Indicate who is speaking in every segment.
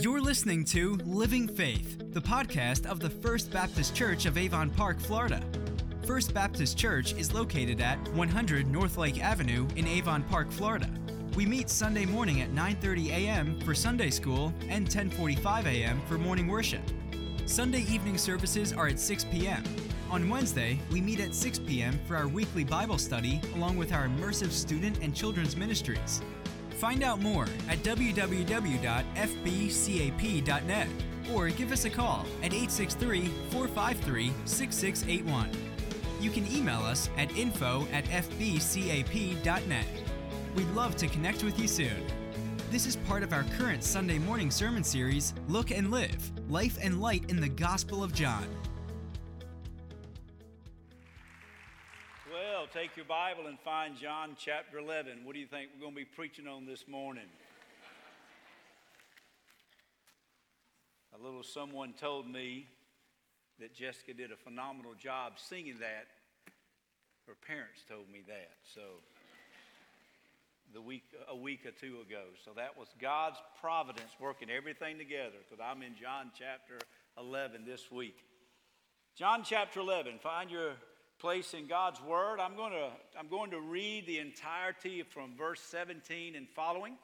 Speaker 1: You're listening to Living Faith, the podcast of the First Baptist Church of Avon Park, Florida. First Baptist Church is located at 100 North Lake Avenue in Avon Park, Florida. We meet Sunday morning at 9:30 a.m. for Sunday school and 10:45 a.m. for morning worship. Sunday evening services are at 6 p.m. On Wednesday, we meet at 6 p.m. for our weekly Bible study along with our immersive student and children's ministries. Find out more at www.fbcap.net or give us a call at 863 453 6681. You can email us at info at fbcap.net. We'd love to connect with you soon. This is part of our current Sunday morning sermon series, Look and Live Life and Light in the Gospel of John.
Speaker 2: Take your Bible and find John chapter 11. What do you think we're going to be preaching on this morning? A little someone told me that Jessica did a phenomenal job singing that. Her parents told me that. So the week a week or two ago. So that was God's providence working everything together because I'm in John chapter 11 this week. John chapter 11. Find your place in God's Word. I'm going to, I'm going to read the entirety from verse 17 and following.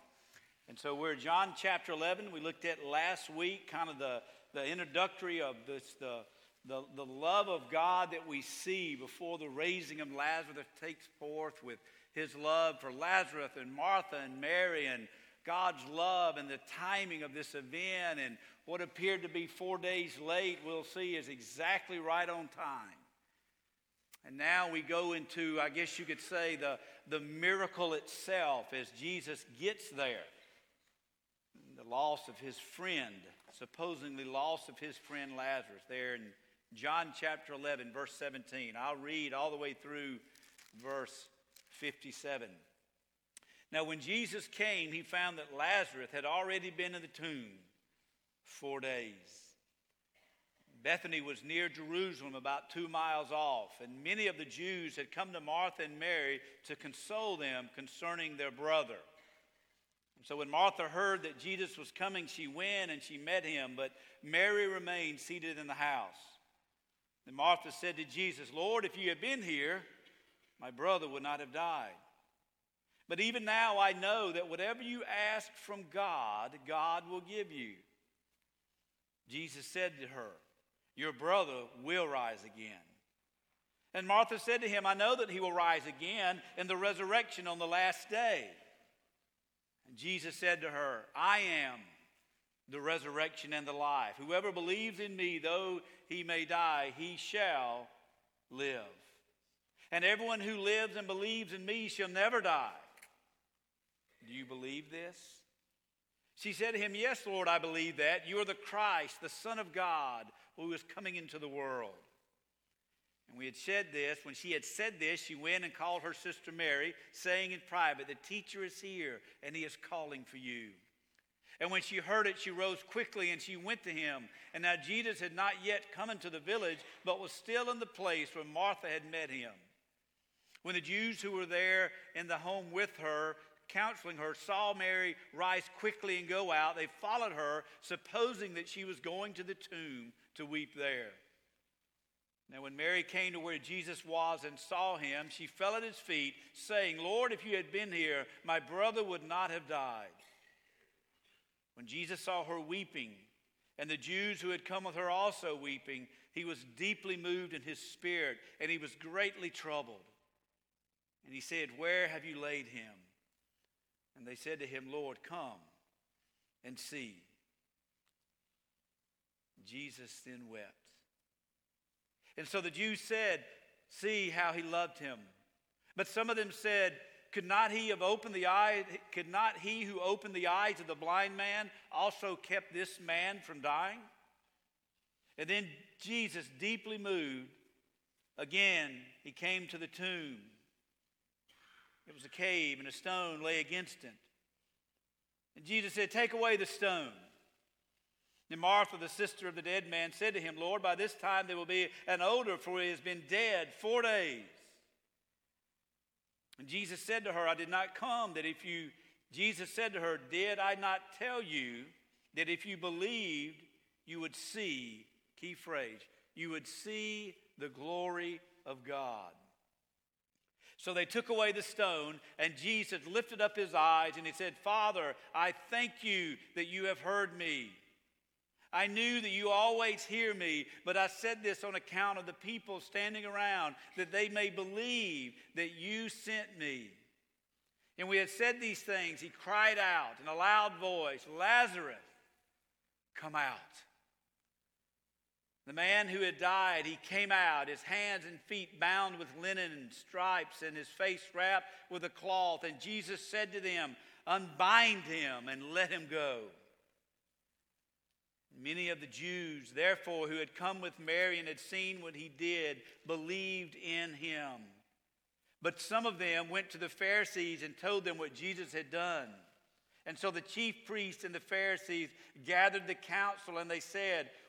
Speaker 2: And so we're John chapter 11. We looked at last week kind of the, the introductory of this, the, the, the love of God that we see before the raising of Lazarus takes forth with his love for Lazarus and Martha and Mary and God's love and the timing of this event and what appeared to be four days late, we'll see is exactly right on time. And now we go into, I guess you could say, the, the miracle itself as Jesus gets there. The loss of his friend, supposedly loss of his friend Lazarus, there in John chapter 11, verse 17. I'll read all the way through verse 57. Now, when Jesus came, he found that Lazarus had already been in the tomb four days. Bethany was near Jerusalem, about two miles off, and many of the Jews had come to Martha and Mary to console them concerning their brother. And so when Martha heard that Jesus was coming, she went and she met him, but Mary remained seated in the house. Then Martha said to Jesus, Lord, if you had been here, my brother would not have died. But even now I know that whatever you ask from God, God will give you. Jesus said to her, your brother will rise again. And Martha said to him, I know that he will rise again in the resurrection on the last day. And Jesus said to her, I am the resurrection and the life. Whoever believes in me, though he may die, he shall live. And everyone who lives and believes in me shall never die. Do you believe this? She said to him, Yes, Lord, I believe that. You are the Christ, the Son of God who was coming into the world. And we had said this. When she had said this, she went and called her sister Mary, saying in private, The teacher is here, and he is calling for you. And when she heard it, she rose quickly and she went to him. And now Jesus had not yet come into the village, but was still in the place where Martha had met him. When the Jews who were there in the home with her counseling her, saw Mary rise quickly and go out. They followed her, supposing that she was going to the tomb to weep there. Now, when Mary came to where Jesus was and saw him, she fell at his feet, saying, Lord, if you had been here, my brother would not have died. When Jesus saw her weeping, and the Jews who had come with her also weeping, he was deeply moved in his spirit, and he was greatly troubled. And he said, Where have you laid him? And they said to him, Lord, come and see. Jesus then wept. And so the Jews said, See how he loved him. But some of them said, Could not he have opened the eye? Could not he who opened the eyes of the blind man also kept this man from dying? And then Jesus, deeply moved, again, he came to the tomb. It was a cave, and a stone lay against it. And Jesus said, Take away the stone. And Martha, the sister of the dead man, said to him, Lord, by this time there will be an odor, for he has been dead four days. And Jesus said to her, I did not come that if you, Jesus said to her, Did I not tell you that if you believed, you would see, key phrase, you would see the glory of God. So they took away the stone, and Jesus lifted up his eyes and he said, Father, I thank you that you have heard me. I knew that you always hear me, but I said this on account of the people standing around, that they may believe that you sent me. And we had said these things. He cried out in a loud voice, Lazarus, come out. The man who had died, he came out, his hands and feet bound with linen and stripes, and his face wrapped with a cloth. And Jesus said to them, Unbind him and let him go. Many of the Jews, therefore, who had come with Mary and had seen what he did, believed in him. But some of them went to the Pharisees and told them what Jesus had done. And so the chief priests and the Pharisees gathered the council and they said,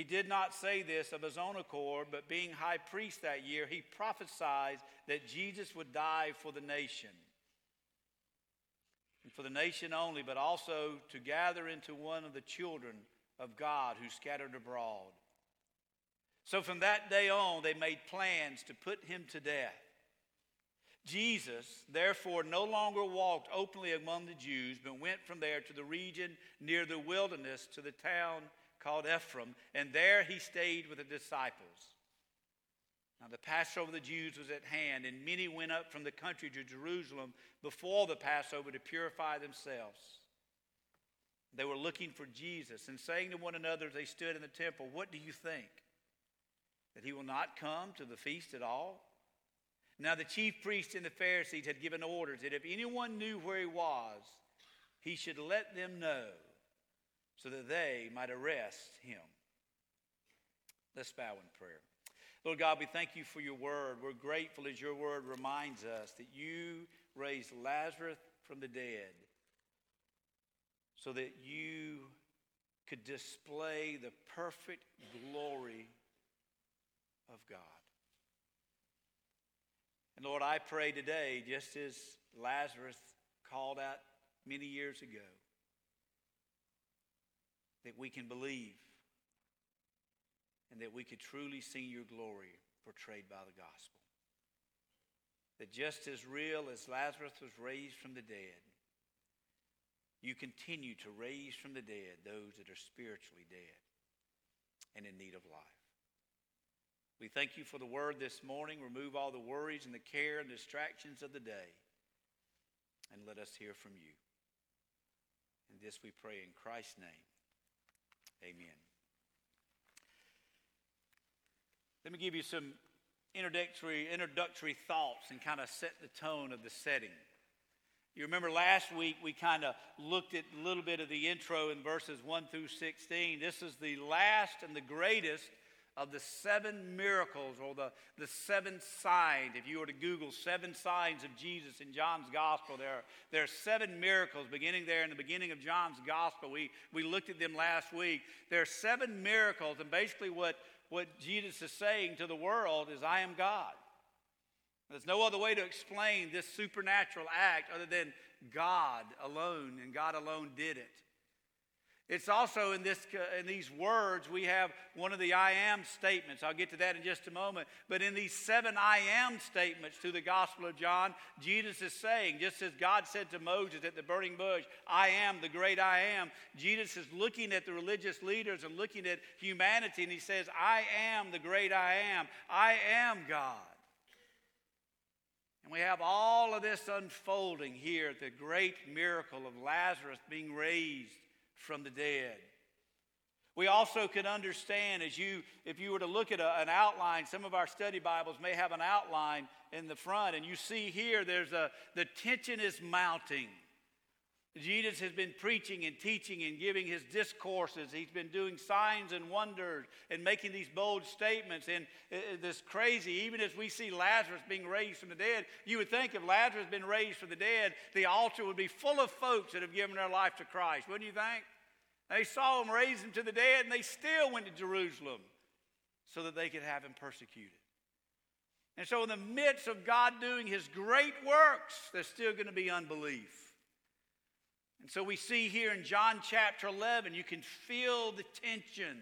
Speaker 2: He did not say this of his own accord, but being high priest that year, he prophesied that Jesus would die for the nation. And for the nation only, but also to gather into one of the children of God who scattered abroad. So from that day on, they made plans to put him to death. Jesus, therefore, no longer walked openly among the Jews, but went from there to the region near the wilderness to the town called Ephraim, and there he stayed with the disciples. Now, the Passover of the Jews was at hand, and many went up from the country to Jerusalem before the Passover to purify themselves. They were looking for Jesus and saying to one another as they stood in the temple, What do you think? That he will not come to the feast at all? Now, the chief priests and the Pharisees had given orders that if anyone knew where he was, he should let them know so that they might arrest him. Let's bow in prayer. Lord God, we thank you for your word. We're grateful as your word reminds us that you raised Lazarus from the dead so that you could display the perfect glory of God. And Lord, I pray today, just as Lazarus called out many years ago, that we can believe and that we could truly see your glory portrayed by the gospel. That just as real as Lazarus was raised from the dead, you continue to raise from the dead those that are spiritually dead and in need of life. We thank you for the word this morning. Remove all the worries and the care and distractions of the day. And let us hear from you. And this we pray in Christ's name. Amen. Let me give you some introductory, introductory thoughts and kind of set the tone of the setting. You remember last week we kind of looked at a little bit of the intro in verses 1 through 16. This is the last and the greatest of the seven miracles or the, the seven signs. If you were to Google seven signs of Jesus in John's gospel, there are, there are seven miracles beginning there in the beginning of John's gospel. We, we looked at them last week. There are seven miracles, and basically what, what Jesus is saying to the world is, I am God. There's no other way to explain this supernatural act other than God alone, and God alone did it. It's also in, this, uh, in these words, we have one of the I am statements. I'll get to that in just a moment. But in these seven I am statements to the Gospel of John, Jesus is saying, just as God said to Moses at the burning bush, I am the great I am, Jesus is looking at the religious leaders and looking at humanity, and he says, I am the great I am. I am God. And we have all of this unfolding here, the great miracle of Lazarus being raised from the dead. We also can understand as you, if you were to look at a, an outline, some of our study Bibles may have an outline in the front, and you see here there's a, the tension is mounting. Jesus has been preaching and teaching and giving his discourses. He's been doing signs and wonders and making these bold statements. And this crazy, even as we see Lazarus being raised from the dead, you would think if Lazarus had been raised from the dead, the altar would be full of folks that have given their life to Christ, wouldn't you think? They saw him raise him to the dead, and they still went to Jerusalem so that they could have him persecuted. And so, in the midst of God doing his great works, there's still going to be unbelief. And so we see here in John chapter 11, you can feel the tension.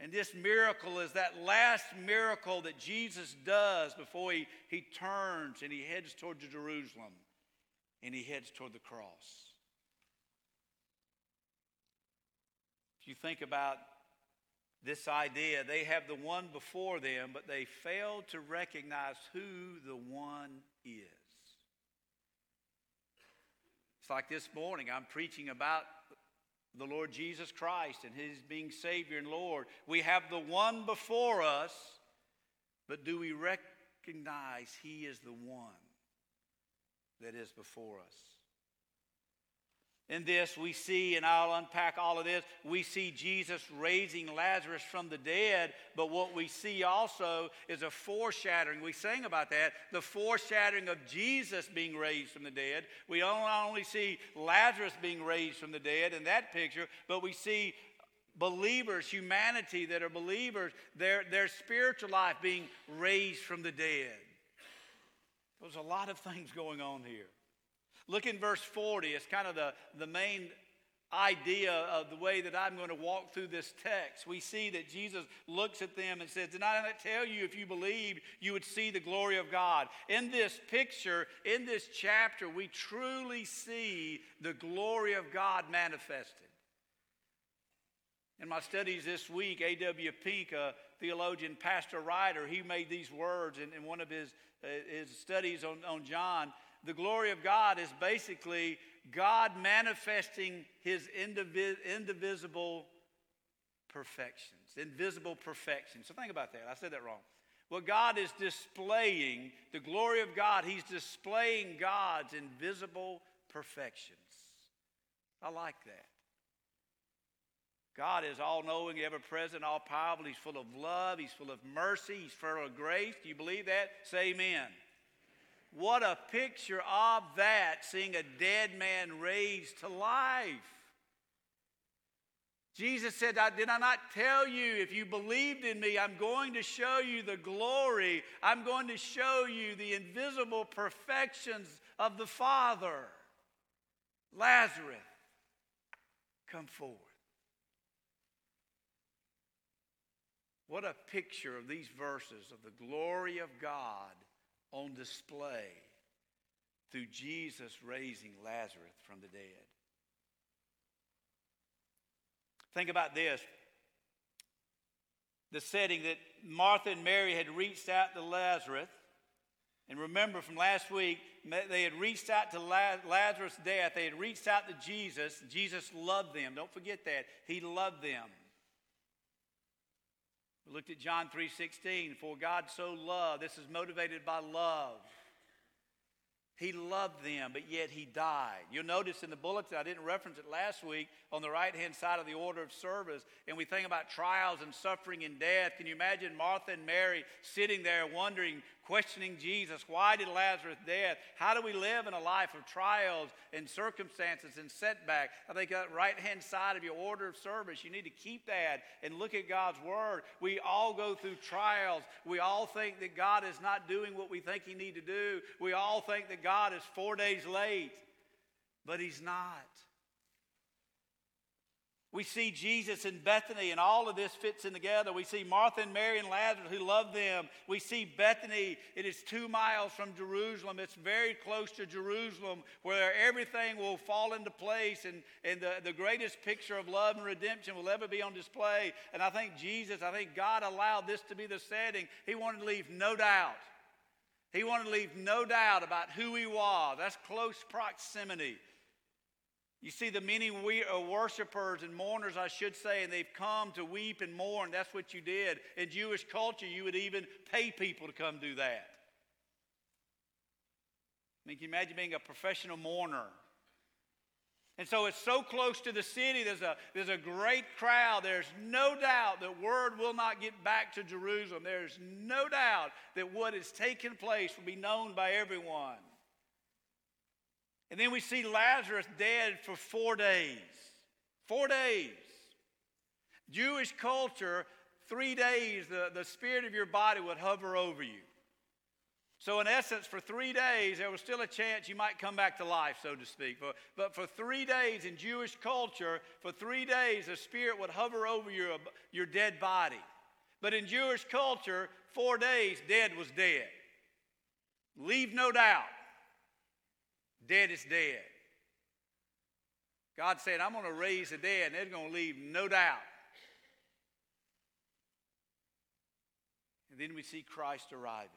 Speaker 2: And this miracle is that last miracle that Jesus does before he, he turns and he heads toward Jerusalem and he heads toward the cross. If you think about this idea, they have the one before them, but they fail to recognize who the one is. It's like this morning, I'm preaching about the Lord Jesus Christ and His being Savior and Lord. We have the one before us, but do we recognize He is the one that is before us? In this, we see, and I'll unpack all of this, we see Jesus raising Lazarus from the dead, but what we see also is a foreshadowing. We sang about that, the foreshadowing of Jesus being raised from the dead. We not only see Lazarus being raised from the dead in that picture, but we see believers, humanity that are believers, their, their spiritual life being raised from the dead. There's a lot of things going on here. Look in verse 40. It's kind of the, the main idea of the way that I'm going to walk through this text. We see that Jesus looks at them and says, Did I not tell you if you believed, you would see the glory of God? In this picture, in this chapter, we truly see the glory of God manifested. In my studies this week, A.W. Pink, a theologian, pastor, writer, he made these words in, in one of his, uh, his studies on, on John the glory of God is basically God manifesting his indivis- indivisible perfections, invisible perfections. So think about that. I said that wrong. Well, God is displaying, the glory of God, he's displaying God's invisible perfections. I like that. God is all knowing, ever present, all powerful. He's full of love. He's full of mercy. He's full of grace. Do you believe that? Say amen. What a picture of that, seeing a dead man raised to life. Jesus said, Did I not tell you, if you believed in me, I'm going to show you the glory, I'm going to show you the invisible perfections of the Father. Lazarus, come forward. What a picture of these verses of the glory of God on display through Jesus raising Lazarus from the dead. Think about this the setting that Martha and Mary had reached out to Lazarus. And remember from last week, they had reached out to Lazarus' death. They had reached out to Jesus. Jesus loved them. Don't forget that. He loved them. We looked at John 3:16, for God so loved. This is motivated by love. He loved them, but yet he died. You'll notice in the bulletin, I didn't reference it last week, on the right hand side of the order of service, and we think about trials and suffering and death. Can you imagine Martha and Mary sitting there wondering, questioning Jesus. Why did Lazarus death? How do we live in a life of trials and circumstances and setback? I think that right hand side of your order of service, you need to keep that and look at God's word. We all go through trials. We all think that God is not doing what we think He need to do. We all think that God is four days late, but He's not. We see Jesus in Bethany, and all of this fits in together. We see Martha and Mary and Lazarus who love them. We see Bethany, it is two miles from Jerusalem. It's very close to Jerusalem where everything will fall into place, and, and the, the greatest picture of love and redemption will ever be on display. And I think Jesus, I think God allowed this to be the setting. He wanted to leave no doubt. He wanted to leave no doubt about who he was. That's close proximity. You see, the many we, uh, worshipers and mourners, I should say, and they've come to weep and mourn. That's what you did. In Jewish culture, you would even pay people to come do that. I mean, can you imagine being a professional mourner? And so it's so close to the city, there's a, there's a great crowd. There's no doubt that word will not get back to Jerusalem. There's no doubt that what is taking place will be known by everyone. And then we see Lazarus dead for four days. Four days. Jewish culture, three days, the, the spirit of your body would hover over you. So, in essence, for three days, there was still a chance you might come back to life, so to speak. But, but for three days in Jewish culture, for three days, the Spirit would hover over your, your dead body. But in Jewish culture, four days, dead was dead. Leave no doubt. Dead is dead. God said, I'm going to raise the dead, and they're going to leave no doubt. And then we see Christ arriving.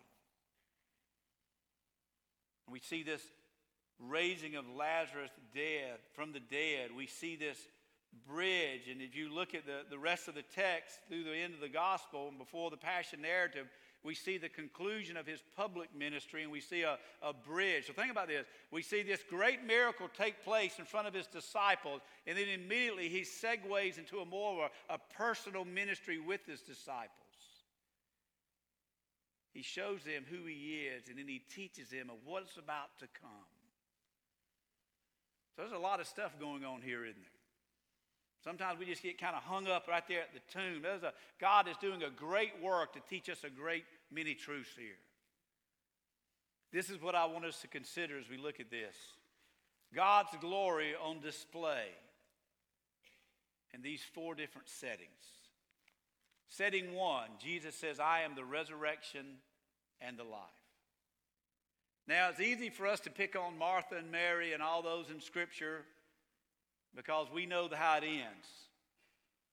Speaker 2: We see this raising of Lazarus dead from the dead. We see this bridge. And if you look at the, the rest of the text through the end of the gospel and before the passion narrative, we see the conclusion of his public ministry and we see a, a bridge. So think about this. We see this great miracle take place in front of his disciples, and then immediately he segues into a more of a, a personal ministry with his disciples. He shows them who he is, and then he teaches them of what's about to come. So there's a lot of stuff going on here, isn't there? Sometimes we just get kind of hung up right there at the tomb. There's a, God is doing a great work to teach us a great many truths here. This is what I want us to consider as we look at this God's glory on display in these four different settings. Setting one, Jesus says, I am the resurrection and the life. Now, it's easy for us to pick on Martha and Mary and all those in Scripture because we know the how it ends.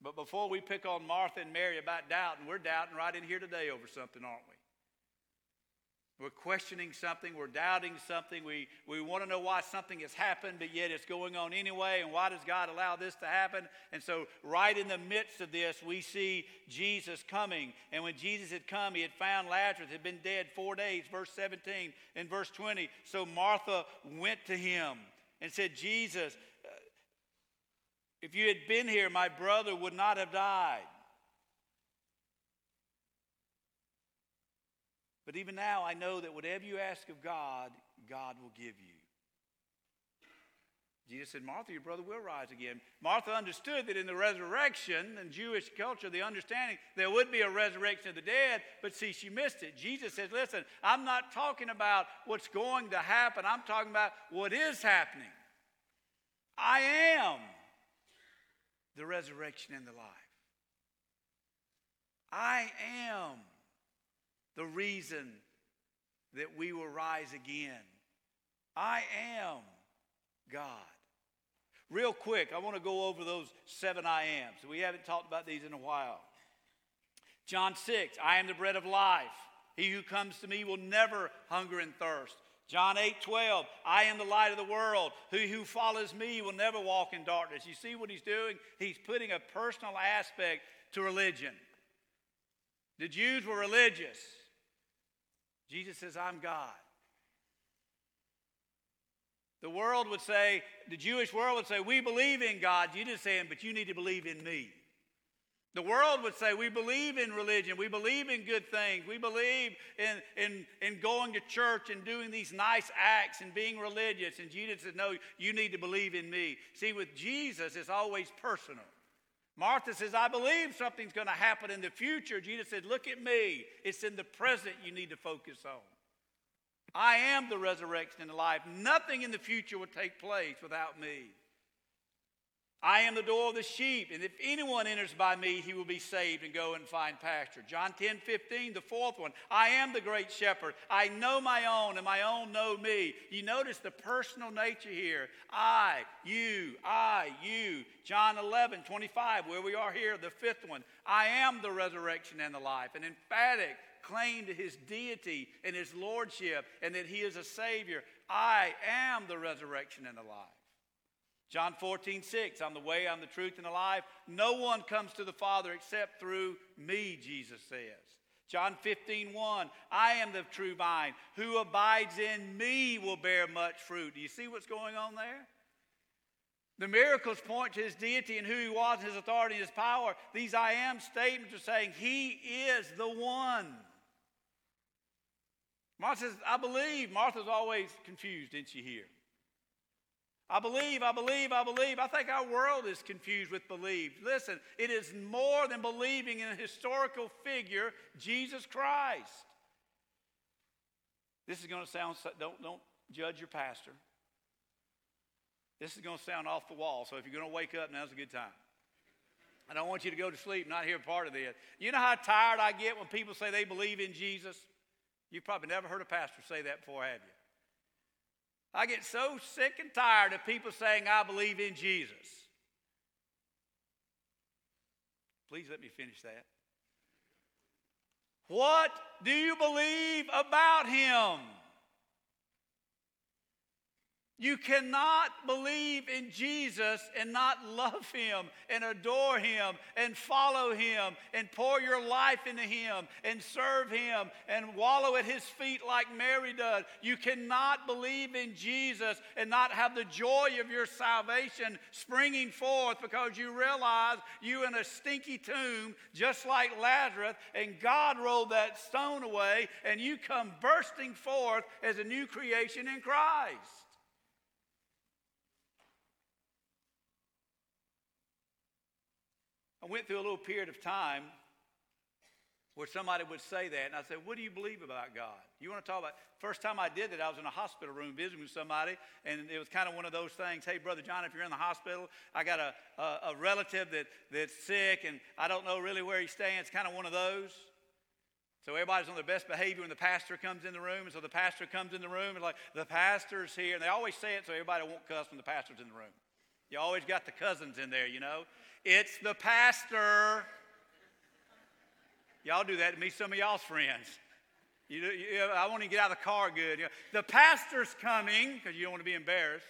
Speaker 2: But before we pick on Martha and Mary about doubting, we're doubting right in here today over something, aren't we? We're questioning something, we're doubting something, we, we want to know why something has happened, but yet it's going on anyway, and why does God allow this to happen? And so, right in the midst of this, we see Jesus coming. And when Jesus had come, he had found Lazarus had been dead four days, verse 17 and verse 20. So Martha went to him and said, Jesus, if you had been here, my brother would not have died. But even now, I know that whatever you ask of God, God will give you. Jesus said, Martha, your brother will rise again. Martha understood that in the resurrection, in Jewish culture, the understanding, there would be a resurrection of the dead, but see, she missed it. Jesus says, Listen, I'm not talking about what's going to happen, I'm talking about what is happening. I am the resurrection and the life. I am the reason that we will rise again. I am God. Real quick, I want to go over those seven I ams. We haven't talked about these in a while. John 6, I am the bread of life. He who comes to me will never hunger and thirst. John 8, 12, I am the light of the world. He who follows me will never walk in darkness. You see what he's doing? He's putting a personal aspect to religion. The Jews were religious. Jesus says, I'm God. The world would say, the Jewish world would say, we believe in God. Jesus saying, but you need to believe in me. The world would say, we believe in religion. We believe in good things. We believe in, in, in going to church and doing these nice acts and being religious. And Jesus said, no, you need to believe in me. See, with Jesus, it's always personal. Martha says, I believe something's going to happen in the future. Jesus said, Look at me. It's in the present you need to focus on. I am the resurrection and the life. Nothing in the future will take place without me. I am the door of the sheep, and if anyone enters by me, he will be saved and go and find pasture. John 10 15, the fourth one. I am the great shepherd. I know my own, and my own know me. You notice the personal nature here. I, you, I, you. John 11 25, where we are here, the fifth one. I am the resurrection and the life. An emphatic claim to his deity and his lordship, and that he is a Savior. I am the resurrection and the life. John 14, 6, I'm the way, I'm the truth, and the life. No one comes to the Father except through me, Jesus says. John 15, 1, I am the true vine. Who abides in me will bear much fruit. Do you see what's going on there? The miracles point to his deity and who he was, and his authority and his power. These I am statements are saying he is the one. Martha says, I believe. Martha's always confused, didn't she hear? I believe, I believe, I believe. I think our world is confused with believe. Listen, it is more than believing in a historical figure, Jesus Christ. This is going to sound, don't, don't judge your pastor. This is going to sound off the wall, so if you're going to wake up, now's a good time. I don't want you to go to sleep not hear part of this. You know how tired I get when people say they believe in Jesus? You've probably never heard a pastor say that before, have you? I get so sick and tired of people saying, I believe in Jesus. Please let me finish that. What do you believe about him? You cannot believe in Jesus and not love him and adore him and follow him and pour your life into him and serve him and wallow at his feet like Mary does. You cannot believe in Jesus and not have the joy of your salvation springing forth because you realize you in a stinky tomb just like Lazarus and God rolled that stone away and you come bursting forth as a new creation in Christ. I went through a little period of time where somebody would say that, and I said, What do you believe about God? You want to talk about? First time I did that, I was in a hospital room visiting with somebody, and it was kind of one of those things. Hey, Brother Jon, if you're in the hospital, I got a, a, a relative that, that's sick, and I don't know really where he's staying. It's kind of one of those. So everybody's on their best behavior when the pastor comes in the room, and so the pastor comes in the room, and like, the pastor's here, and they always say it so everybody won't cuss when the pastor's in the room. You always got the cousins in there, you know. It's the pastor. Y'all do that to me, some of y'all's friends. You, you, I want to get out of the car good. You know, the pastor's coming because you don't want to be embarrassed.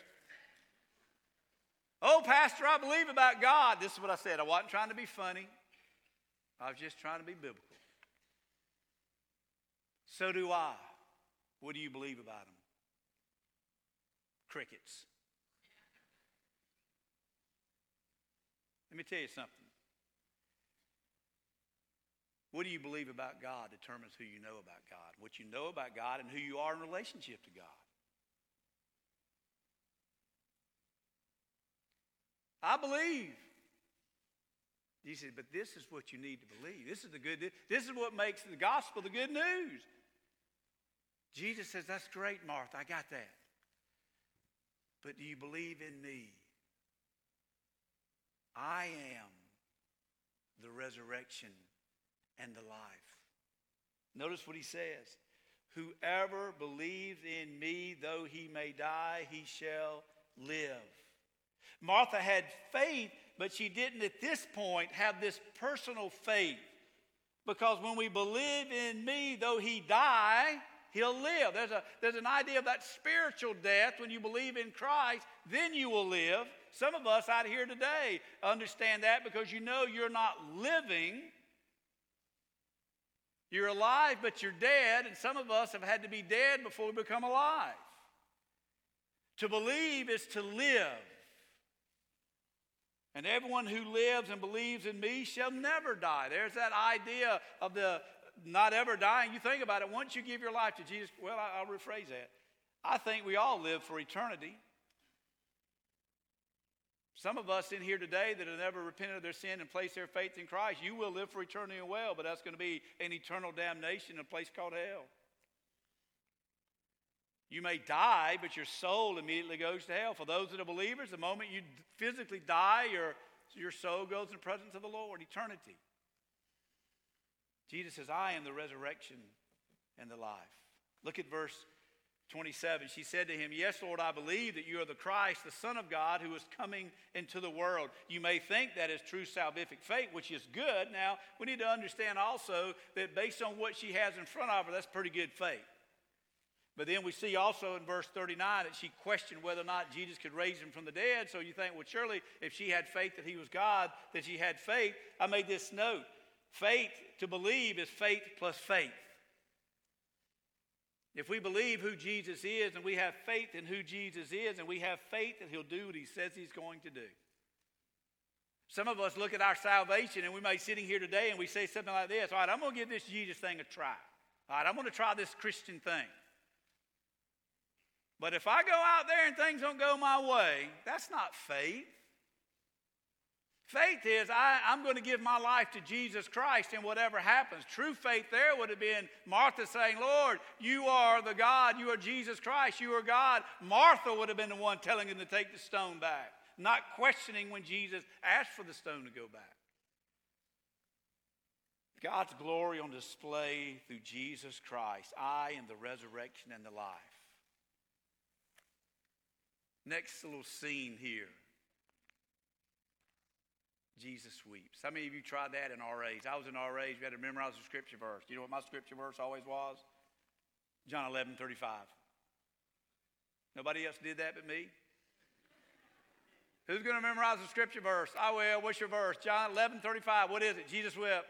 Speaker 2: Oh, Pastor, I believe about God. This is what I said. I wasn't trying to be funny, I was just trying to be biblical. So do I. What do you believe about Him? Crickets. Let me tell you something. What do you believe about God determines who you know about God. What you know about God and who you are in relationship to God. I believe. He said, but this is what you need to believe. This is the good This is what makes the gospel the good news. Jesus says, That's great, Martha. I got that. But do you believe in me? I am the resurrection and the life. Notice what he says. Whoever believes in me, though he may die, he shall live. Martha had faith, but she didn't at this point have this personal faith. Because when we believe in me, though he die, he'll live. There's, a, there's an idea of that spiritual death. When you believe in Christ, then you will live. Some of us out here today understand that because you know you're not living. You're alive, but you're dead, and some of us have had to be dead before we become alive. To believe is to live. And everyone who lives and believes in me shall never die. There's that idea of the not ever dying. You think about it, once you give your life to Jesus, well, I'll rephrase that. I think we all live for eternity. Some of us in here today that have never repented of their sin and placed their faith in Christ, you will live for eternity and well, but that's going to be an eternal damnation in a place called hell. You may die, but your soul immediately goes to hell. For those that are believers, the moment you physically die, your, your soul goes in the presence of the Lord, eternity. Jesus says, I am the resurrection and the life. Look at verse 27, she said to him, Yes, Lord, I believe that you are the Christ, the Son of God, who is coming into the world. You may think that is true salvific faith, which is good. Now, we need to understand also that based on what she has in front of her, that's pretty good faith. But then we see also in verse 39 that she questioned whether or not Jesus could raise him from the dead. So you think, well, surely if she had faith that he was God, that she had faith. I made this note faith to believe is faith plus faith. If we believe who Jesus is and we have faith in who Jesus is and we have faith that he'll do what he says he's going to do. Some of us look at our salvation and we may be sitting here today and we say something like this All right, I'm going to give this Jesus thing a try. All right, I'm going to try this Christian thing. But if I go out there and things don't go my way, that's not faith. Faith is I, am going to give my life to Jesus Christ and whatever happens. True faith there would have been Martha saying, Lord, you are the God, you are Jesus Christ, you are God. Martha would have been the one telling him to take the stone back, not questioning when Jesus asked for the stone to go back. God's glory on display through Jesus Christ. I am the resurrection and the life. Next little scene here. Jesus weeps. How many of you tried that in RAs? I was in RAs. We had to memorize the scripture verse. You know what my scripture verse always was? John 11, 35. Nobody else did that but me? Who's going to memorize the scripture verse? Ah, I will. What's your verse? John 11, 35. What is it? Jesus wept.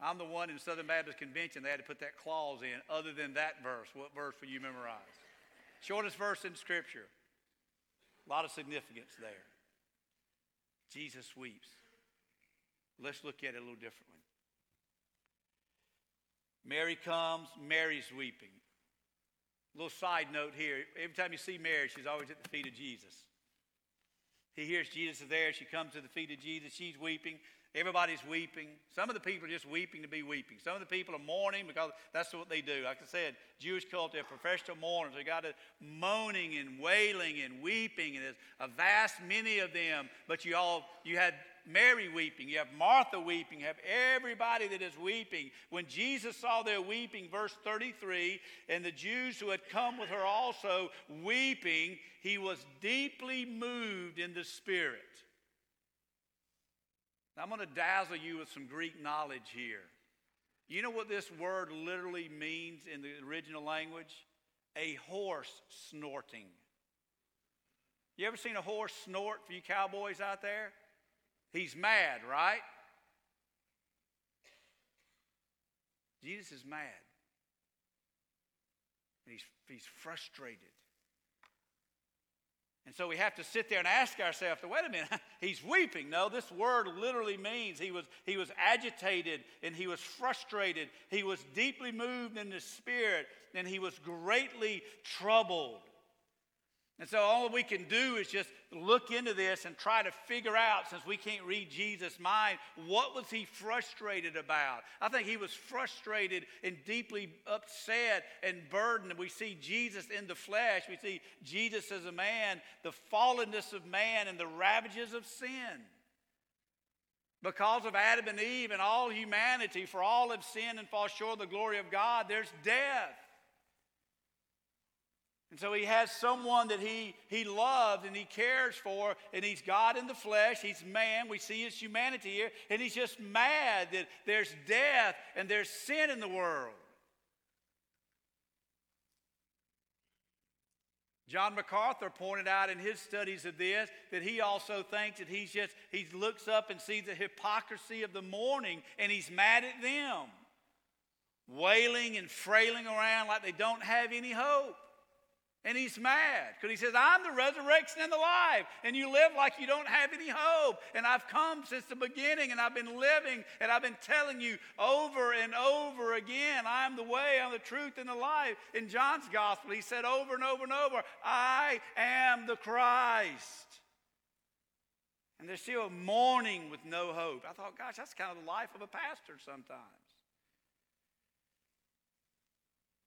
Speaker 2: I'm the one in Southern Baptist Convention, they had to put that clause in. Other than that verse, what verse will you memorize? Shortest verse in Scripture. A lot of significance there. Jesus weeps. Let's look at it a little differently. Mary comes, Mary's weeping. Little side note here. Every time you see Mary, she's always at the feet of Jesus. He hears Jesus is there. She comes to the feet of Jesus. She's weeping. Everybody's weeping. Some of the people are just weeping to be weeping. Some of the people are mourning because that's what they do. Like I said, Jewish culture, are professional mourners. They got it moaning and wailing and weeping, and there's a vast many of them. But you all, you had Mary weeping, you have Martha weeping, you have everybody that is weeping. When Jesus saw their weeping, verse 33, and the Jews who had come with her also weeping, he was deeply moved in the spirit. Now, I'm going to dazzle you with some Greek knowledge here. You know what this word literally means in the original language? A horse snorting. You ever seen a horse snort for you cowboys out there? He's mad, right? Jesus is mad. And He's, he's frustrated. And so we have to sit there and ask ourselves, wait a minute, he's weeping. No, this word literally means he was, he was agitated and he was frustrated. He was deeply moved in the spirit and he was greatly troubled. And so all we can do is just look into this and try to figure out, since we can't read Jesus' mind, what was he frustrated about? I think he was frustrated and deeply upset and burdened. We see Jesus in the flesh. We see Jesus as a man, the fallenness of man and the ravages of sin. Because of Adam and Eve and all humanity, for all have sinned and fall short of the glory of God, there's death. And so he has someone that he, he loves and he cares for, and he's God in the flesh. He's man. We see his humanity here. And he's just mad that there's death and there's sin in the world. John MacArthur pointed out in his studies of this that he also thinks that he's just, he looks up and sees the hypocrisy of the mourning and he's mad at them, wailing and frailing around like they don't have any hope. And he's mad because he says, I'm the resurrection and the life. And you live like you don't have any hope. And I've come since the beginning and I've been living and I've been telling you over and over again, I'm the way, I'm the truth, and the life. In John's gospel, he said over and over and over, I am the Christ. And they're still mourning with no hope. I thought, gosh, that's kind of the life of a pastor sometimes.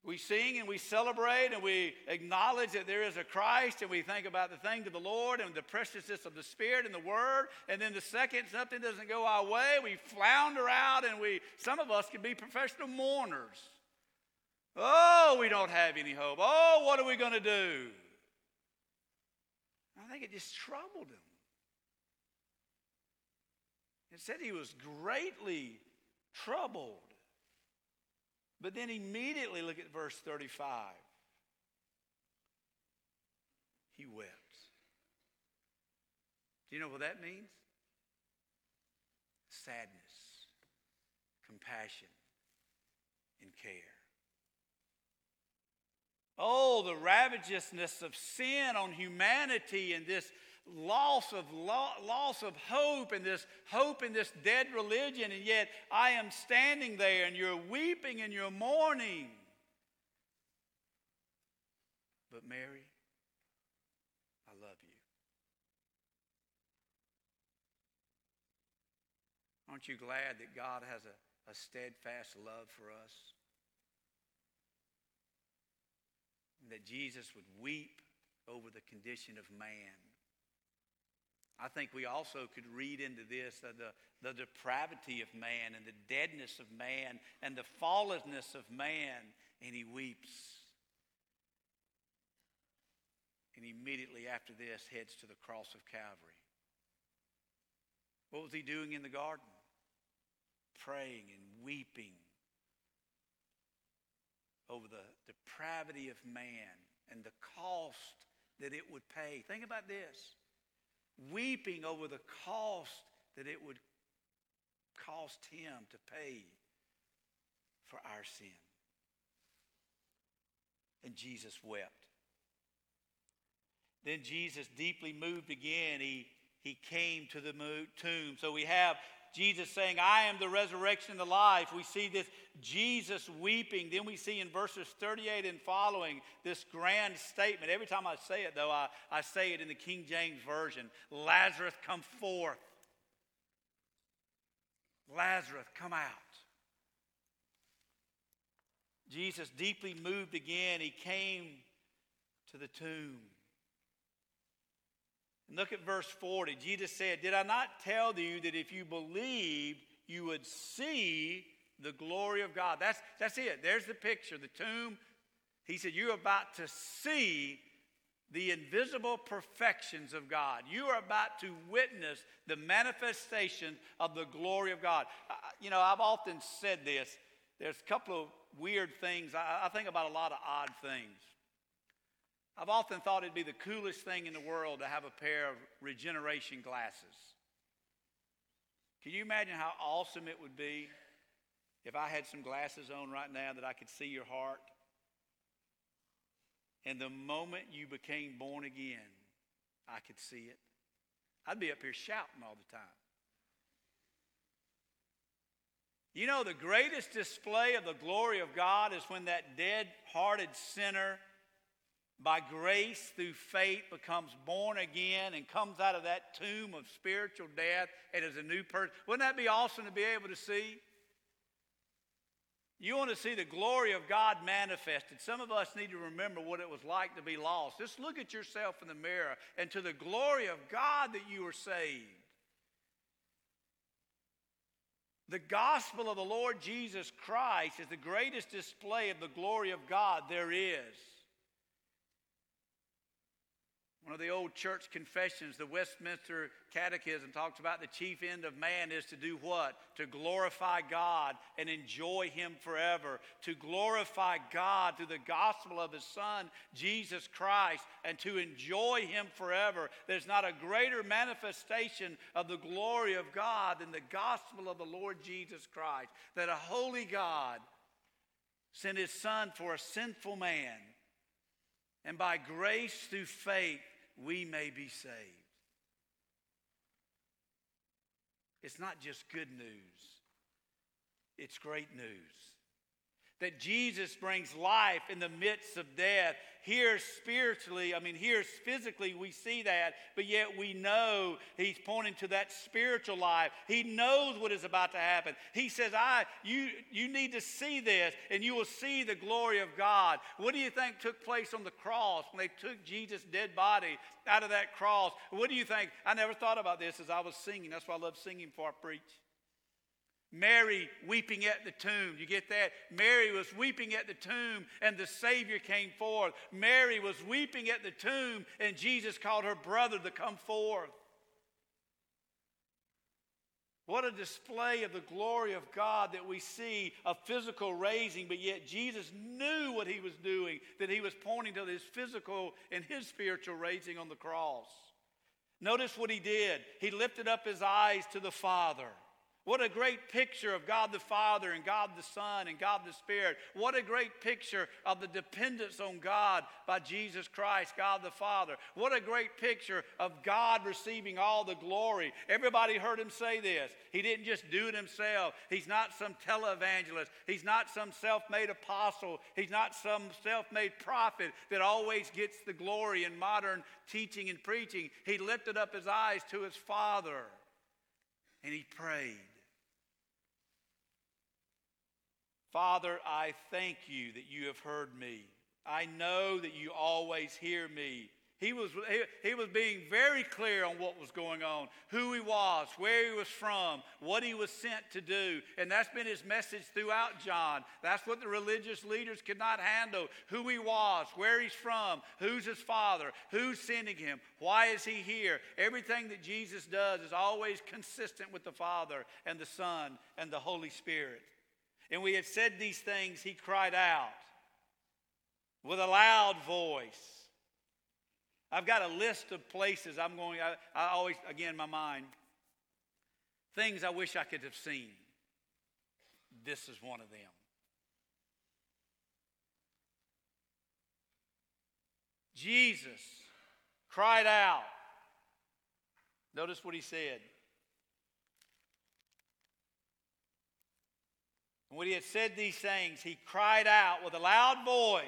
Speaker 2: We sing and we celebrate and we acknowledge that there is a Christ and we think about the things of the Lord and the preciousness of the Spirit and the Word. And then the second something doesn't go our way, we flounder out and we, some of us can be professional mourners. Oh, we don't have any hope. Oh, what are we going to do? I think it just troubled him. It said he was greatly troubled. But then immediately look at verse 35. He wept. Do you know what that means? Sadness, compassion, and care. Oh, the ravageousness of sin on humanity and this loss of loss of hope and this hope in this dead religion and yet I am standing there and you're weeping and you're mourning. But Mary, I love you. Aren't you glad that God has a, a steadfast love for us? And that Jesus would weep over the condition of man. I think we also could read into this uh, the, the depravity of man and the deadness of man and the fallenness of man, and he weeps. And immediately after this heads to the cross of Calvary. What was he doing in the garden? Praying and weeping over the depravity of man and the cost that it would pay. Think about this weeping over the cost that it would cost him to pay for our sin. And Jesus wept. Then Jesus, deeply moved again, he, he came to the tomb. So we have Jesus saying, I am the resurrection and the life. We see this Jesus weeping. Then we see in verses 38 and following this grand statement. Every time I say it, though, I, I say it in the King James Version Lazarus, come forth. Lazarus, come out. Jesus, deeply moved again, he came to the tomb. Look at verse 40. Jesus said, Did I not tell you that if you believed, you would see the glory of God? That's, that's it. There's the picture, the tomb. He said, You're about to see the invisible perfections of God. You are about to witness the manifestation of the glory of God. you know, I've often said this. There's a couple of weird things. I, I think about a lot of odd things. I've often thought it'd be the coolest thing in the world to have a pair of regeneration glasses. Can you imagine how awesome it would be if I had some glasses on right now that I could see your heart? And the moment you became born again, I could see it. I'd be up here shouting all the time. You know, the greatest display of the glory of God is when that dead hearted sinner by grace through faith becomes born again and comes out of that tomb of spiritual death and is a new person. Wouldn't that be awesome to be able to see? You want to see the glory of God manifested. Some of us need to remember what it was like to be lost. Just look at yourself in the mirror and to the glory of God that you were saved. The gospel of the Lord Jesus Christ is the greatest display of the glory of God there is. One of the old church confessions, the Westminster Catechism, talks about the chief end of man is to do what? To glorify God and enjoy Him forever. To glorify God through the gospel of His Son, Jesus Christ, and to enjoy Him forever. There's not a greater manifestation of the glory of God than the gospel of the Lord Jesus Christ. That a holy God sent His Son for a sinful man. And by grace through faith, we may be saved. It's not just good news, it's great news that Jesus brings life in the midst of death. Here, spiritually, I mean, here, physically, we see that, but yet we know he's pointing to that spiritual life. He knows what is about to happen. He says, I, you, you need to see this, and you will see the glory of God. What do you think took place on the cross when they took Jesus' dead body out of that cross? What do you think? I never thought about this as I was singing. That's why I love singing before I preach. Mary weeping at the tomb. You get that? Mary was weeping at the tomb and the Savior came forth. Mary was weeping at the tomb and Jesus called her brother to come forth. What a display of the glory of God that we see a physical raising, but yet Jesus knew what he was doing, that he was pointing to his physical and his spiritual raising on the cross. Notice what he did. He lifted up his eyes to the Father. What a great picture of God the Father and God the Son and God the Spirit. What a great picture of the dependence on God by Jesus Christ, God the Father. What a great picture of God receiving all the glory. Everybody heard him say this. He didn't just do it himself. He's not some televangelist. He's not some self made apostle. He's not some self made prophet that always gets the glory in modern teaching and preaching. He lifted up his eyes to his Father and he prayed. Father, I thank you that you have heard me. I know that you always hear me. He was, he, he, was being very clear on what was going on, who he was, where he was from, what he was sent to do. And that's been his message throughout John. That's what the religious leaders could not handle who he was, where he's from, who's his father, who's sending him, why is he here. Everything that Jesus does is always consistent with the Father and the Son and the Holy Spirit and we had said these things, he cried out with a loud voice. I've got a list of places I'm going, I, I always, again, my mind, things I wish I could have seen. This is one of them. Jesus cried out. Notice what he said. And when he had said these things, he cried out with a loud voice,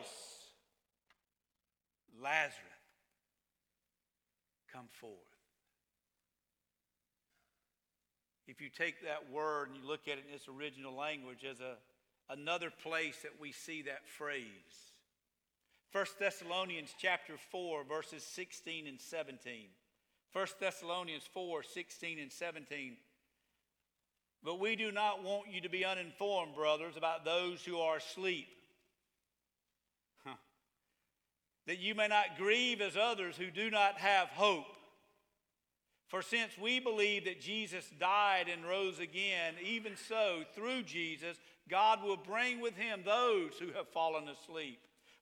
Speaker 2: Lazarus, come forth. If you take that word and you look at it in its original language as a, another place that we see that phrase. 1 Thessalonians chapter 4, verses 16 and 17. 1 Thessalonians 4, 16 and 17 but we do not want you to be uninformed, brothers, about those who are asleep. Huh. That you may not grieve as others who do not have hope. For since we believe that Jesus died and rose again, even so, through Jesus, God will bring with him those who have fallen asleep.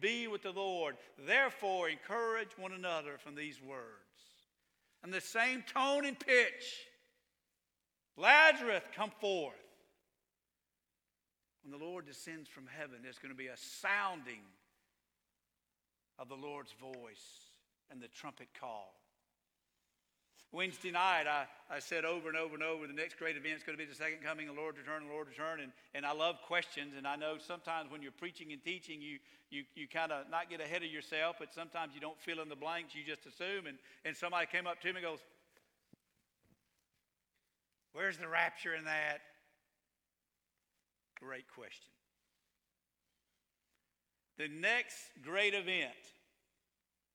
Speaker 2: be with the Lord. Therefore, encourage one another from these words. And the same tone and pitch Lazarus, come forth. When the Lord descends from heaven, there's going to be a sounding of the Lord's voice and the trumpet call. Wednesday night, I, I said over and over and over, the next great event is going to be the second coming the Lord return, the Lord return. And, and I love questions. And I know sometimes when you're preaching and teaching, you, you, you kind of not get ahead of yourself, but sometimes you don't fill in the blanks, you just assume. And, and somebody came up to me and goes, Where's the rapture in that? Great question. The next great event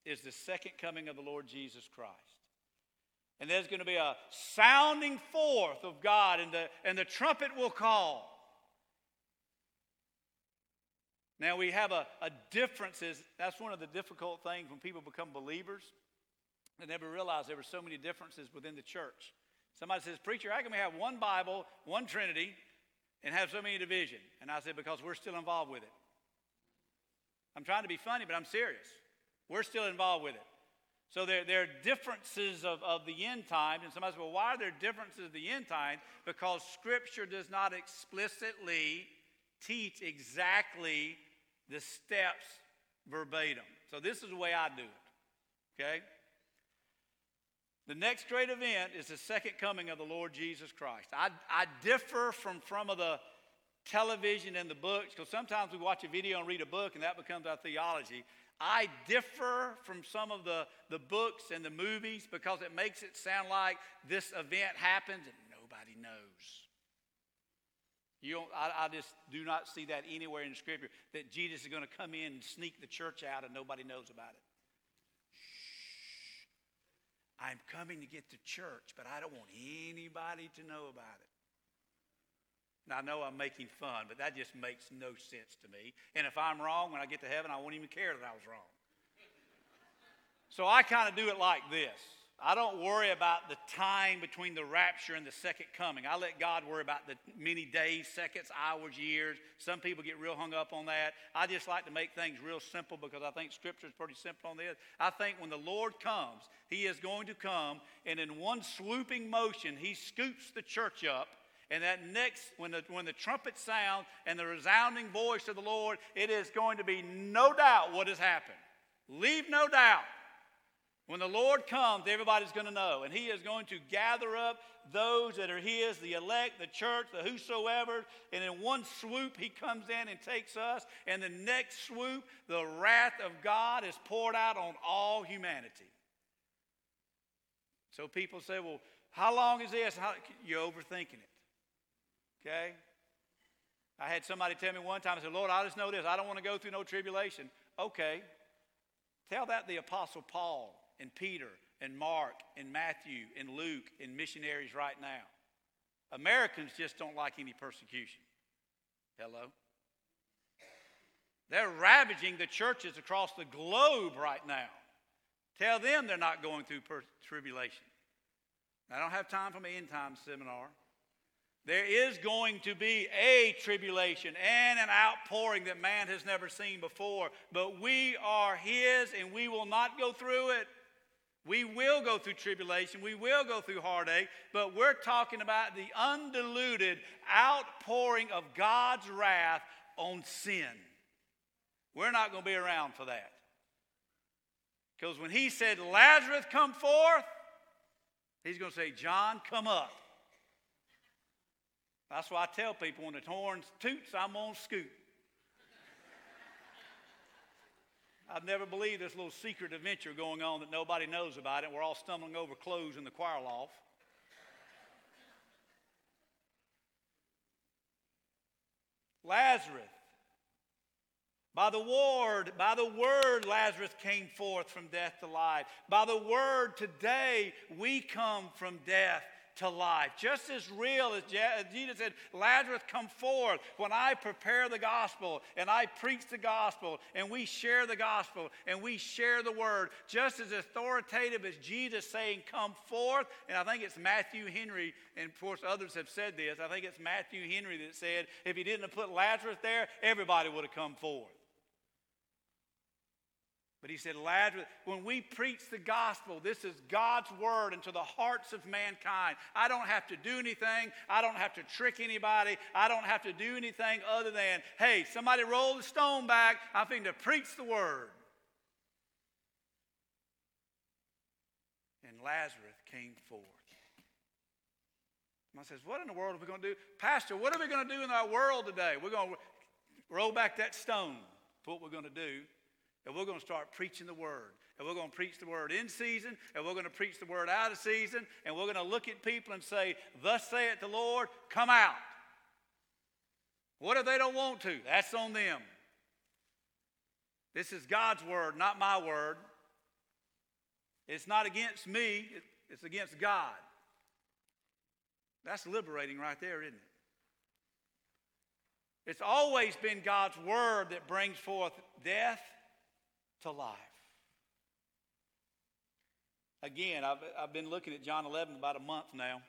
Speaker 2: is the second coming of the Lord Jesus Christ. And there's going to be a sounding forth of God, and the, and the trumpet will call. Now we have a, a differences. That's one of the difficult things when people become believers. They never realize there were so many differences within the church. Somebody says, Preacher, how can we have one Bible, one Trinity, and have so many division? And I said, because we're still involved with it. I'm trying to be funny, but I'm serious. We're still involved with it. So there, there are differences of, of the end times. And somebody says, well, why are there differences of the end times? Because Scripture does not explicitly teach exactly the steps verbatim. So this is the way I do it. Okay? The next great event is the second coming of the Lord Jesus Christ. I, I differ from of the television and the books because sometimes we watch a video and read a book and that becomes our theology. I differ from some of the, the books and the movies because it makes it sound like this event happens and nobody knows. You don't, I, I just do not see that anywhere in scripture that Jesus is going to come in and sneak the church out and nobody knows about it. Shh. I'm coming to get the church, but I don't want anybody to know about it. Now, I know I'm making fun, but that just makes no sense to me. And if I'm wrong, when I get to heaven, I won't even care that I was wrong. So I kind of do it like this I don't worry about the time between the rapture and the second coming. I let God worry about the many days, seconds, hours, years. Some people get real hung up on that. I just like to make things real simple because I think Scripture is pretty simple on this. I think when the Lord comes, He is going to come, and in one swooping motion, He scoops the church up. And that next, when the, when the trumpet sounds and the resounding voice of the Lord, it is going to be no doubt what has happened. Leave no doubt. When the Lord comes, everybody's going to know. And He is going to gather up those that are His, the elect, the church, the whosoever. And in one swoop, He comes in and takes us. And the next swoop, the wrath of God is poured out on all humanity. So people say, well, how long is this? How, you're overthinking it. Okay? I had somebody tell me one time, I said, Lord, I just know this. I don't want to go through no tribulation. Okay. Tell that the Apostle Paul and Peter and Mark and Matthew and Luke and missionaries right now. Americans just don't like any persecution. Hello? They're ravaging the churches across the globe right now. Tell them they're not going through per- tribulation. I don't have time for my end time seminar. There is going to be a tribulation and an outpouring that man has never seen before, but we are His and we will not go through it. We will go through tribulation, we will go through heartache, but we're talking about the undiluted outpouring of God's wrath on sin. We're not going to be around for that. Because when he said, Lazarus, come forth, he's going to say, Jon, come up. That's why I tell people when the horn toots, I'm on scoot. I've never believed this little secret adventure going on that nobody knows about it. We're all stumbling over clothes in the choir loft. Lazarus. By the word, by the word, Lazarus came forth from death to life. By the word, today we come from death to life. Just as real as Jesus said, Lazarus, come forth. When I prepare the gospel and I preach the gospel and we share the gospel and we share the word, just as authoritative as Jesus saying, come forth. And I think it's Matthew Henry, and of course others have said this. I think it's Matthew Henry that said, if he didn't have put Lazarus there, everybody would have come forth. But he said, Lazarus, when we preach the gospel, this is God's word into the hearts of mankind. I don't have to do anything. I don't have to trick anybody. I don't have to do anything other than, hey, somebody roll the stone back. I'm going to preach the word. And Lazarus came forth. I says, What in the world are we going to do? Pastor, what are we going to do in our world today? We're going to roll back that stone. That's what we're going to do and we're going to start preaching the word. And we're going to preach the word in season, and we're going to preach the word out of season, and we're going to look at people and say, Thus saith the Lord, come out. What if they don't want to? That's on them. This is God's word, not my word. It's not against me, it's against God. That's liberating right there, isn't it? It's always been God's word that brings forth death to life. Again, I've, I've been looking at John 11 about a month now.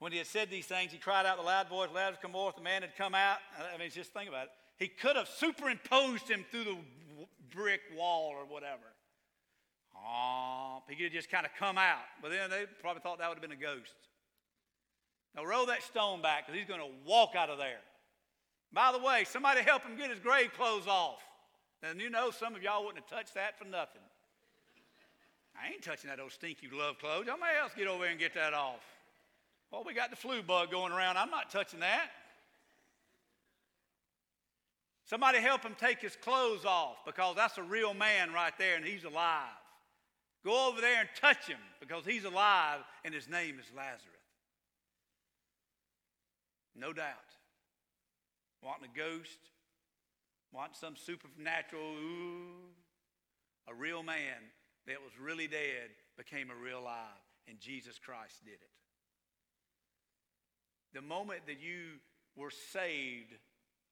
Speaker 2: When he had said these things, he cried out with a loud voice, Lazarus, come forth. The man had come out. I mean, just think about it. He could have superimposed him through the brick wall or whatever. Oh, he could have just kind of come out. But then they probably thought that would have been a ghost. Now roll that stone back because he's going to walk out of there. By the way, somebody help him get his grave clothes off. And you know some of y'all wouldn't have touched that for nothing. I ain't touching that old stinky glove clothes. Somebody else get over there and get that off. Well, we got the flu bug going around. I'm not touching that. Somebody help him take his clothes off because that's a real man right there and he's alive. Go over there and touch him because he's alive and his name is Lazarus. No doubt wanting a ghost, wanting some supernatural, ooh, a real man that was really dead became a real alive. and Jesus Christ did it. The moment that you were saved,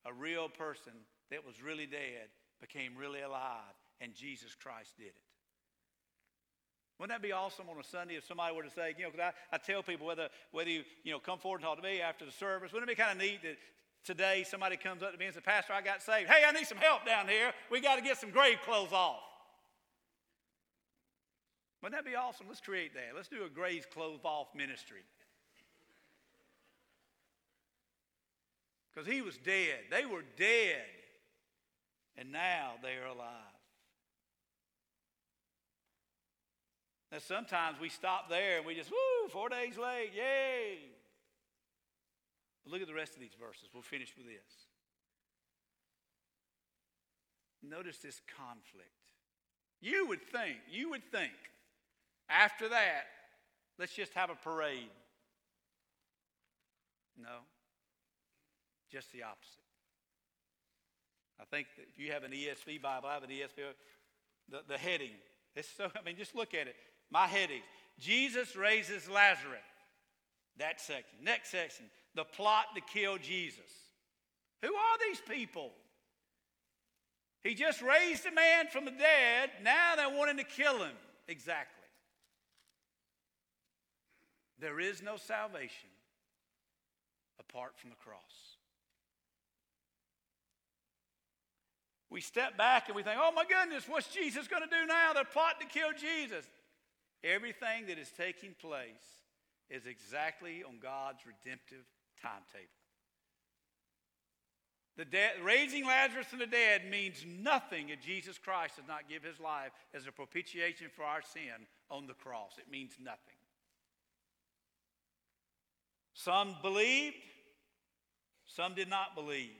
Speaker 2: a real person that was really dead became really alive, and Jesus Christ did it. Wouldn't that be awesome on a Sunday if somebody were to say, you know, because I, I tell people whether, whether you, you know, come forward and talk to me after the service, wouldn't it be kind of neat that today somebody comes up to me and says, Pastor, I got saved. Hey, I need some help down here. We got to get some grave clothes off. Wouldn't that be awesome? Let's create that. Let's do a grave clothes off ministry. Because he was dead. They were dead. And now they are alive. Now, sometimes we stop there and we just, woo, four days late, yay. But look at the rest of these verses. We'll finish with this. Notice this conflict. You would think, you would think, after that, let's just have a parade. No, just the opposite. I think if you have an ESV Bible, I have an ESV, the, the heading. It's so, I mean, just look at it. My heading Jesus raises Lazarus. That section. Next section. The plot to kill Jesus. Who are these people? He just raised a man from the dead. Now they're wanting to kill him. Exactly. There is no salvation apart from the cross. We step back and we think, oh my goodness, what's Jesus going to do now? They're plotting to kill Jesus. Everything that is taking place is exactly on God's redemptive timetable. The raising Lazarus from the dead means nothing if Jesus Christ does not give his life as a propitiation for our sin on the cross. It means nothing. Some believed, some did not believe.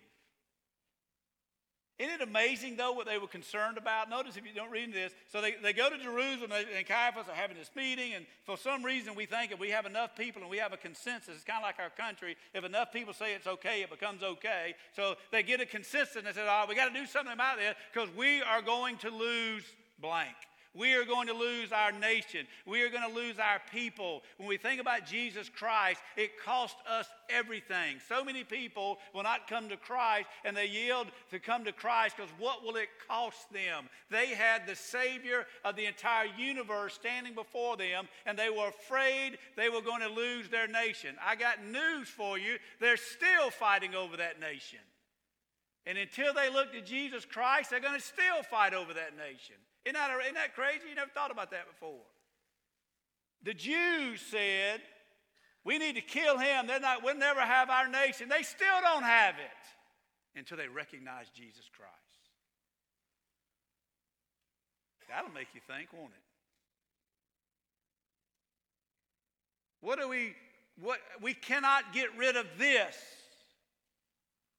Speaker 2: Isn't it amazing, though, what they were concerned about? Notice if you don't read this. So they, they go to Jerusalem, and Caiaphas are having this meeting, and for some reason we think if we have enough people and we have a consensus, it's kind of like our country. If enough people say it's okay, it becomes okay. So they get a consensus and they say, oh, we got to do something about this because we are going to lose blank. We are going to lose our nation. We are going to lose our people. When we think about Jesus Christ, it cost us everything. So many people will not come to Christ and they yield to come to Christ because what will it cost them? They had the Savior of the entire universe standing before them and they were afraid they were going to lose their nation. I got news for you. They're still fighting over that nation. And until they look to Jesus Christ, they're going to still fight over that nation. Isn't that, isn't that crazy? You never thought about that before. The Jews said, we need to kill him. They're not, we'll never have our nation. They still don't have it until they recognize Jesus Christ. That'll make you think, won't it? What do we, what, we cannot get rid of this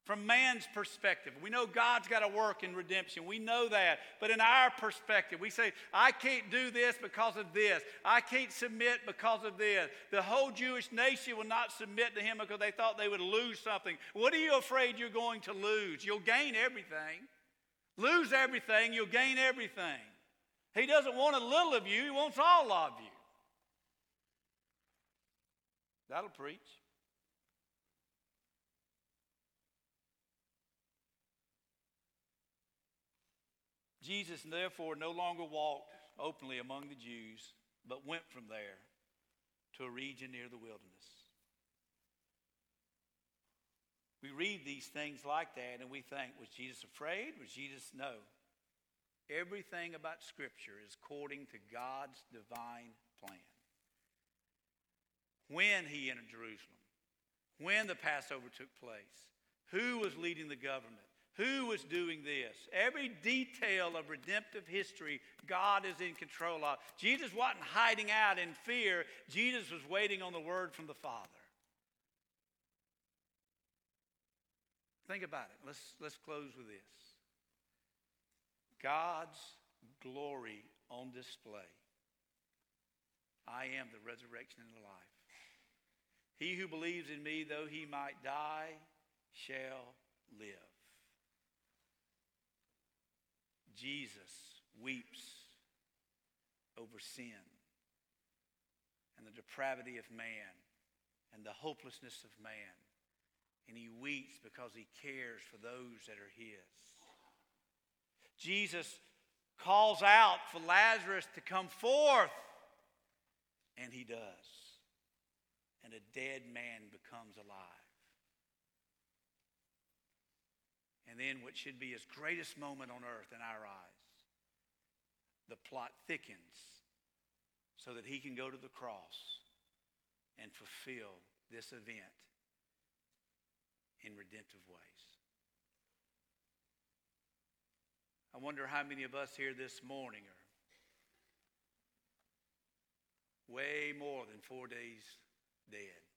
Speaker 2: from man's perspective. We know God's got to work in redemption. We know that. But in our perspective, we say, I can't do this because of this. I can't submit because of this. The whole Jewish nation will not submit to him because they thought they would lose something. What are you afraid you're going to lose? You'll gain everything. Lose everything, you'll gain everything. He doesn't want a little of you, he wants all of you. That'll preach. Jesus therefore no longer walked openly among the Jews, but went from there to a region near the wilderness. We read these things like that and we think, was Jesus afraid? Was Jesus? No. Everything about Scripture is according to God's divine plan. When he entered Jerusalem, when the Passover took place, who was leading the government, who was doing this? Every detail of redemptive history, God is in control of. Jesus wasn't hiding out in fear, Jesus was waiting on the word from the Father. Think about it. Let's, let's close with this God's glory on display. I am the resurrection and the life. He who believes in me, though he might die, shall live. Jesus weeps over sin and the depravity of man and the hopelessness of man. And he weeps because he cares for those that are his. Jesus calls out for Lazarus to come forth, and he does. And a dead man becomes alive. And then, what should be his greatest moment on earth in our eyes, the plot thickens so that he can go to the cross and fulfill this event in redemptive ways. I wonder how many of us here this morning are way more than four days dead.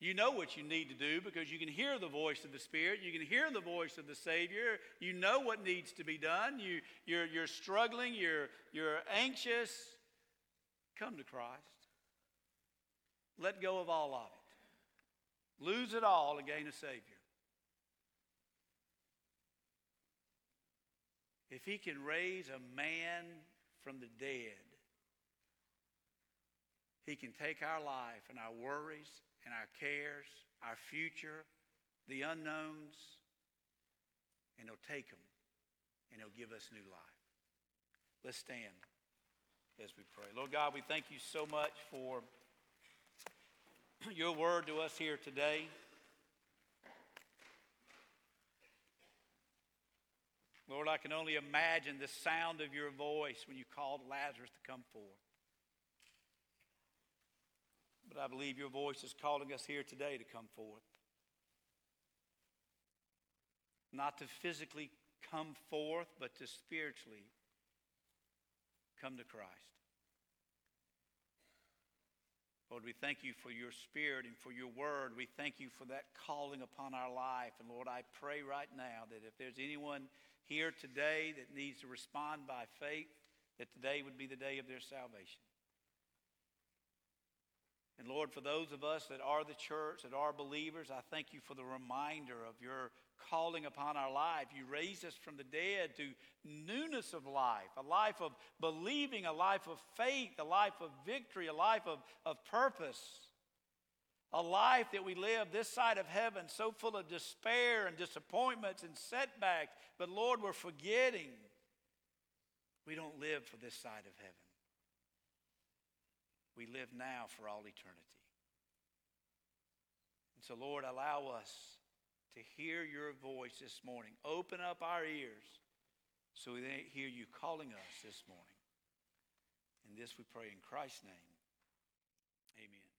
Speaker 2: You know what you need to do because you can hear the voice of the Spirit. You can hear the voice of the Savior. You know what needs to be done. You, you're, you're struggling. You're, you're anxious. Come to Christ. Let go of all of it. Lose it all and gain a Savior. If He can raise a man from the dead, He can take our life and our worries and our cares, our future, the unknowns, and He'll take them and He'll give us new life. Let's stand as we pray. Lord God, we thank you so much for your word to us here today. Lord, I can only imagine the sound of your voice when you called Lazarus to come forth. But I believe your voice is calling us here today to come forth. Not to physically come forth, but to spiritually come to Christ. Lord, we thank you for your spirit and for your word. We thank you for that calling upon our life. And Lord, I pray right now that if there's anyone here today that needs to respond by faith, that today would be the day of their salvation. And Lord, for those of us that are the church, that are believers, I thank you for the reminder of your calling upon our life. You raised us from the dead to newness of life, a life of believing, a life of faith, a life of victory, a life of, of purpose. A life that we live this side of heaven so full of despair and disappointments and setbacks. But Lord, we're forgetting we don't live for this side of heaven. We live now for all eternity. And so, Lord, allow us to hear your voice this morning. Open up our ears so we hear you calling us this morning. And this we pray in Christ's name. Amen.